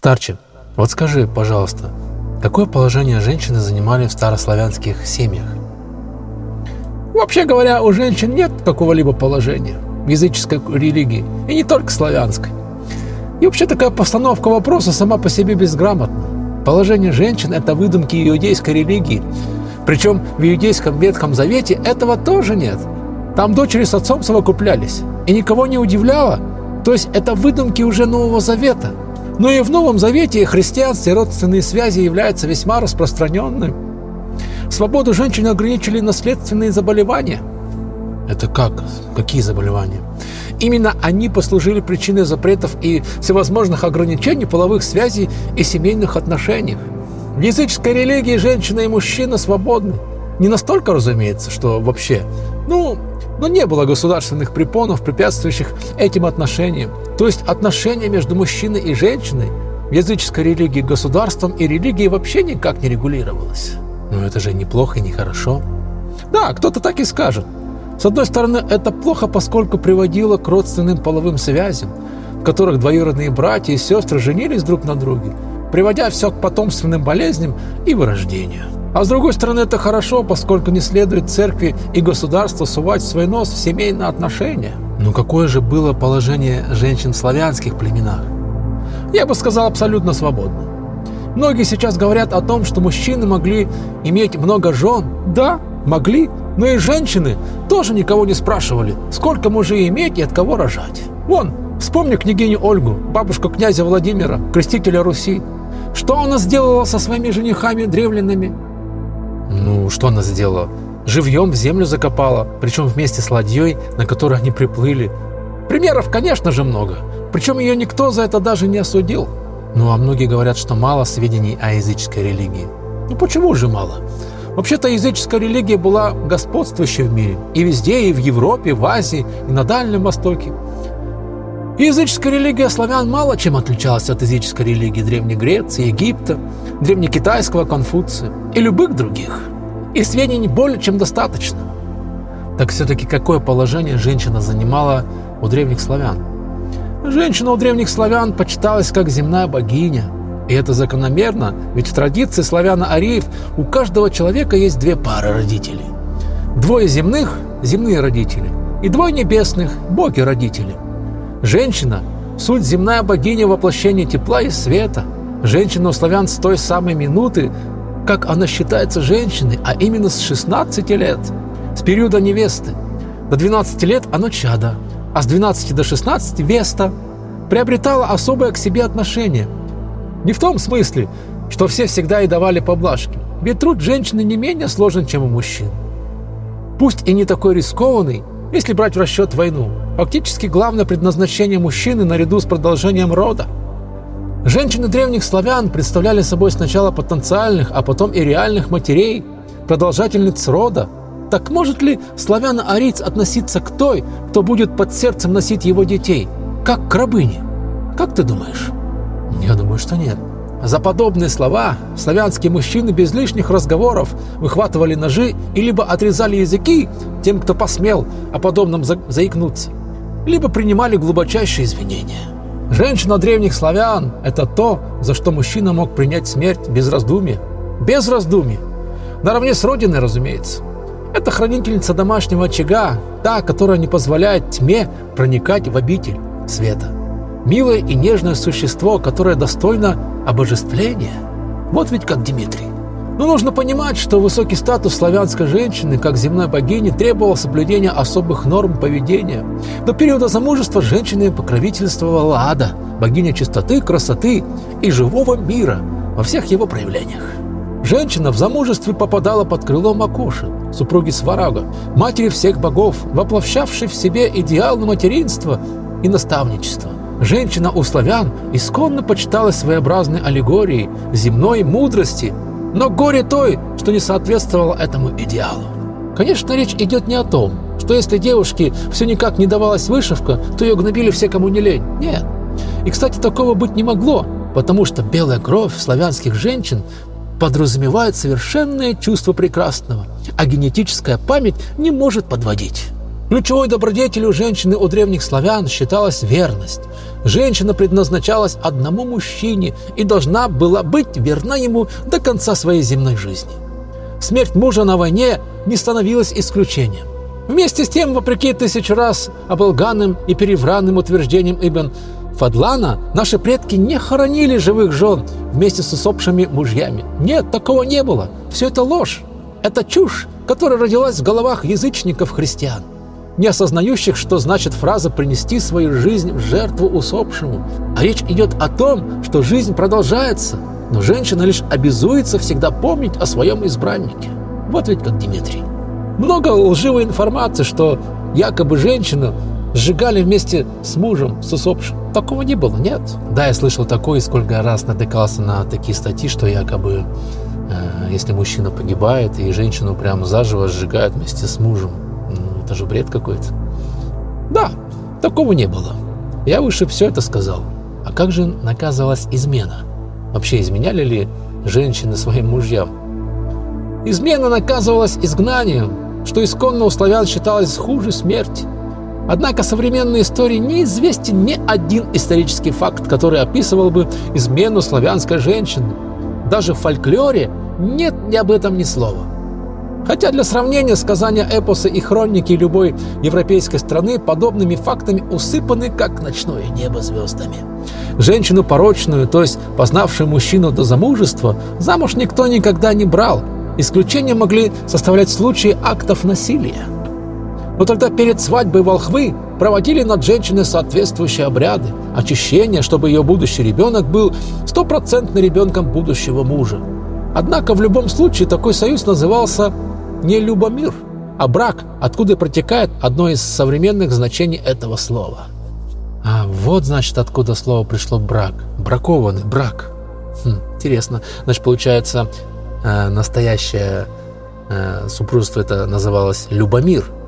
Старче, вот скажи, пожалуйста, какое положение женщины занимали в старославянских семьях? Вообще говоря, у женщин нет какого-либо положения в языческой религии, и не только славянской. И вообще такая постановка вопроса сама по себе безграмотна. Положение женщин – это выдумки иудейской религии. Причем в иудейском Ветхом Завете этого тоже нет. Там дочери с отцом совокуплялись. И никого не удивляло. То есть это выдумки уже Нового Завета. Но и в Новом Завете христианстве родственные связи являются весьма распространенными. Свободу женщин ограничили наследственные заболевания. Это как? Какие заболевания? Именно они послужили причиной запретов и всевозможных ограничений половых связей и семейных отношений. В языческой религии женщина и мужчина свободны. Не настолько, разумеется, что вообще. Ну, но не было государственных препонов, препятствующих этим отношениям. То есть отношения между мужчиной и женщиной в языческой религии государством и религией вообще никак не регулировалось. Но это же неплохо и нехорошо. Да, кто-то так и скажет. С одной стороны, это плохо, поскольку приводило к родственным половым связям, в которых двоюродные братья и сестры женились друг на друге, приводя все к потомственным болезням и вырождению. А с другой стороны, это хорошо, поскольку не следует церкви и государству сувать свой нос в семейные отношения. Но какое же было положение женщин в славянских племенах? Я бы сказал, абсолютно свободно. Многие сейчас говорят о том, что мужчины могли иметь много жен. Да, могли, но и женщины тоже никого не спрашивали, сколько мужей иметь и от кого рожать. Вон, вспомни княгиню Ольгу, бабушку князя Владимира, крестителя Руси. Что она сделала со своими женихами древленными? Ну, что она сделала? Живьем в землю закопала, причем вместе с ладьей, на которой они приплыли. Примеров, конечно же, много. Причем ее никто за это даже не осудил. Ну, а многие говорят, что мало сведений о языческой религии. Ну, почему же мало? Вообще-то языческая религия была господствующей в мире. И везде, и в Европе, в Азии, и на Дальнем Востоке. И языческая религия славян мало чем отличалась от языческой религии Древней Греции, Египта, древнекитайского Конфуция и любых других. И сведений более чем достаточно. Так все-таки какое положение женщина занимала у древних славян? Женщина у древних славян почиталась как земная богиня – и это закономерно, ведь в традиции славяно-ариев у каждого человека есть две пары родителей. Двое земных – земные родители, и двое небесных – боги-родители. Женщина – суть земная богиня воплощения тепла и света. Женщина у славян с той самой минуты, как она считается женщиной, а именно с 16 лет, с периода невесты. До 12 лет она чада, а с 12 до 16 – веста. Приобретала особое к себе отношение – не в том смысле, что все всегда и давали поблажки. Ведь труд женщины не менее сложен, чем у мужчин. Пусть и не такой рискованный, если брать в расчет войну. Фактически главное предназначение мужчины наряду с продолжением рода. Женщины древних славян представляли собой сначала потенциальных, а потом и реальных матерей, продолжательниц рода. Так может ли славяно-ариц относиться к той, кто будет под сердцем носить его детей, как к рабыне? Как ты думаешь? Я думаю, что нет. За подобные слова славянские мужчины без лишних разговоров выхватывали ножи и либо отрезали языки тем, кто посмел о подобном за заикнуться, либо принимали глубочайшие извинения. Женщина древних славян – это то, за что мужчина мог принять смерть без раздумья. Без раздумья. Наравне с Родиной, разумеется. Это хранительница домашнего очага, та, которая не позволяет тьме проникать в обитель света милое и нежное существо, которое достойно обожествления. Вот ведь как Дмитрий. Но нужно понимать, что высокий статус славянской женщины, как земной богини, требовал соблюдения особых норм поведения. До периода замужества женщиной покровительствовала Ада, богиня чистоты, красоты и живого мира во всех его проявлениях. Женщина в замужестве попадала под крыло Макоши, супруги Сварага, матери всех богов, воплощавшей в себе идеал материнства и наставничества. Женщина у славян исконно почиталась своеобразной аллегорией земной мудрости, но горе той, что не соответствовало этому идеалу. Конечно, речь идет не о том, что если девушке все никак не давалась вышивка, то ее гнобили все, кому не лень. Нет. И, кстати, такого быть не могло, потому что белая кровь славянских женщин подразумевает совершенное чувство прекрасного, а генетическая память не может подводить. Ключевой добродетелью женщины у древних славян считалась верность. Женщина предназначалась одному мужчине и должна была быть верна ему до конца своей земной жизни. Смерть мужа на войне не становилась исключением. Вместе с тем, вопреки тысячу раз оболганным и перевранным утверждениям Ибн Фадлана, наши предки не хоронили живых жен вместе с усопшими мужьями. Нет, такого не было. Все это ложь. Это чушь, которая родилась в головах язычников-христиан, не осознающих, что значит фраза «принести свою жизнь в жертву усопшему». А речь идет о том, что жизнь продолжается, но женщина лишь обязуется всегда помнить о своем избраннике. Вот ведь как Дмитрий. Много лживой информации, что якобы женщину сжигали вместе с мужем, с усопшим. Такого не было, нет. Да, я слышал такое, и сколько раз натыкался на такие статьи, что якобы э, если мужчина погибает, и женщину прям заживо сжигают вместе с мужем. Это же бред какой-то. Да, такого не было. Я выше все это сказал. А как же наказывалась измена? Вообще изменяли ли женщины своим мужьям? Измена наказывалась изгнанием, что исконно у славян считалось хуже смерти. Однако современной истории неизвестен ни один исторический факт, который описывал бы измену славянской женщины. Даже в фольклоре нет ни об этом ни слова. Хотя для сравнения сказания эпоса и хроники любой европейской страны подобными фактами усыпаны, как ночное небо звездами. Женщину порочную, то есть познавшую мужчину до замужества, замуж никто никогда не брал. Исключения могли составлять случаи актов насилия. Но тогда перед свадьбой волхвы проводили над женщиной соответствующие обряды, очищения, чтобы ее будущий ребенок был стопроцентно ребенком будущего мужа. Однако в любом случае такой союз назывался не любомир, а брак, откуда протекает одно из современных значений этого слова. А вот, значит, откуда слово пришло брак. Бракованный, брак. Хм, интересно. Значит, получается, э, настоящее э, супружество это называлось любомир –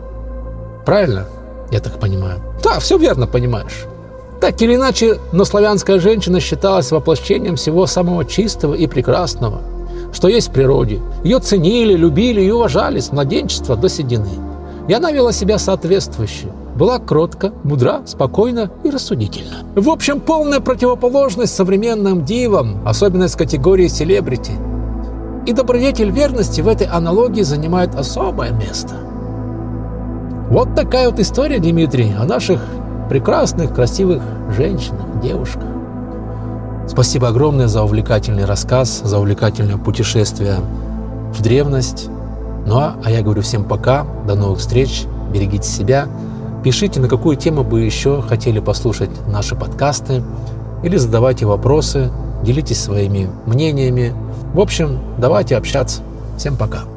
Правильно? Я так понимаю. Да, все верно понимаешь. Так или иначе, но славянская женщина считалась воплощением всего самого чистого и прекрасного, что есть в природе. Ее ценили, любили и уважали с младенчества до седины. И она вела себя соответствующе. Была кротка, мудра, спокойна и рассудительна. В общем, полная противоположность современным дивам, особенно из категории селебрити. И добродетель верности в этой аналогии занимает особое место – вот такая вот история, Дмитрий, о наших прекрасных, красивых женщинах, девушках. Спасибо огромное за увлекательный рассказ, за увлекательное путешествие в древность. Ну а, а я говорю всем пока, до новых встреч, берегите себя. Пишите, на какую тему бы еще хотели послушать наши подкасты, или задавайте вопросы, делитесь своими мнениями. В общем, давайте общаться. Всем пока.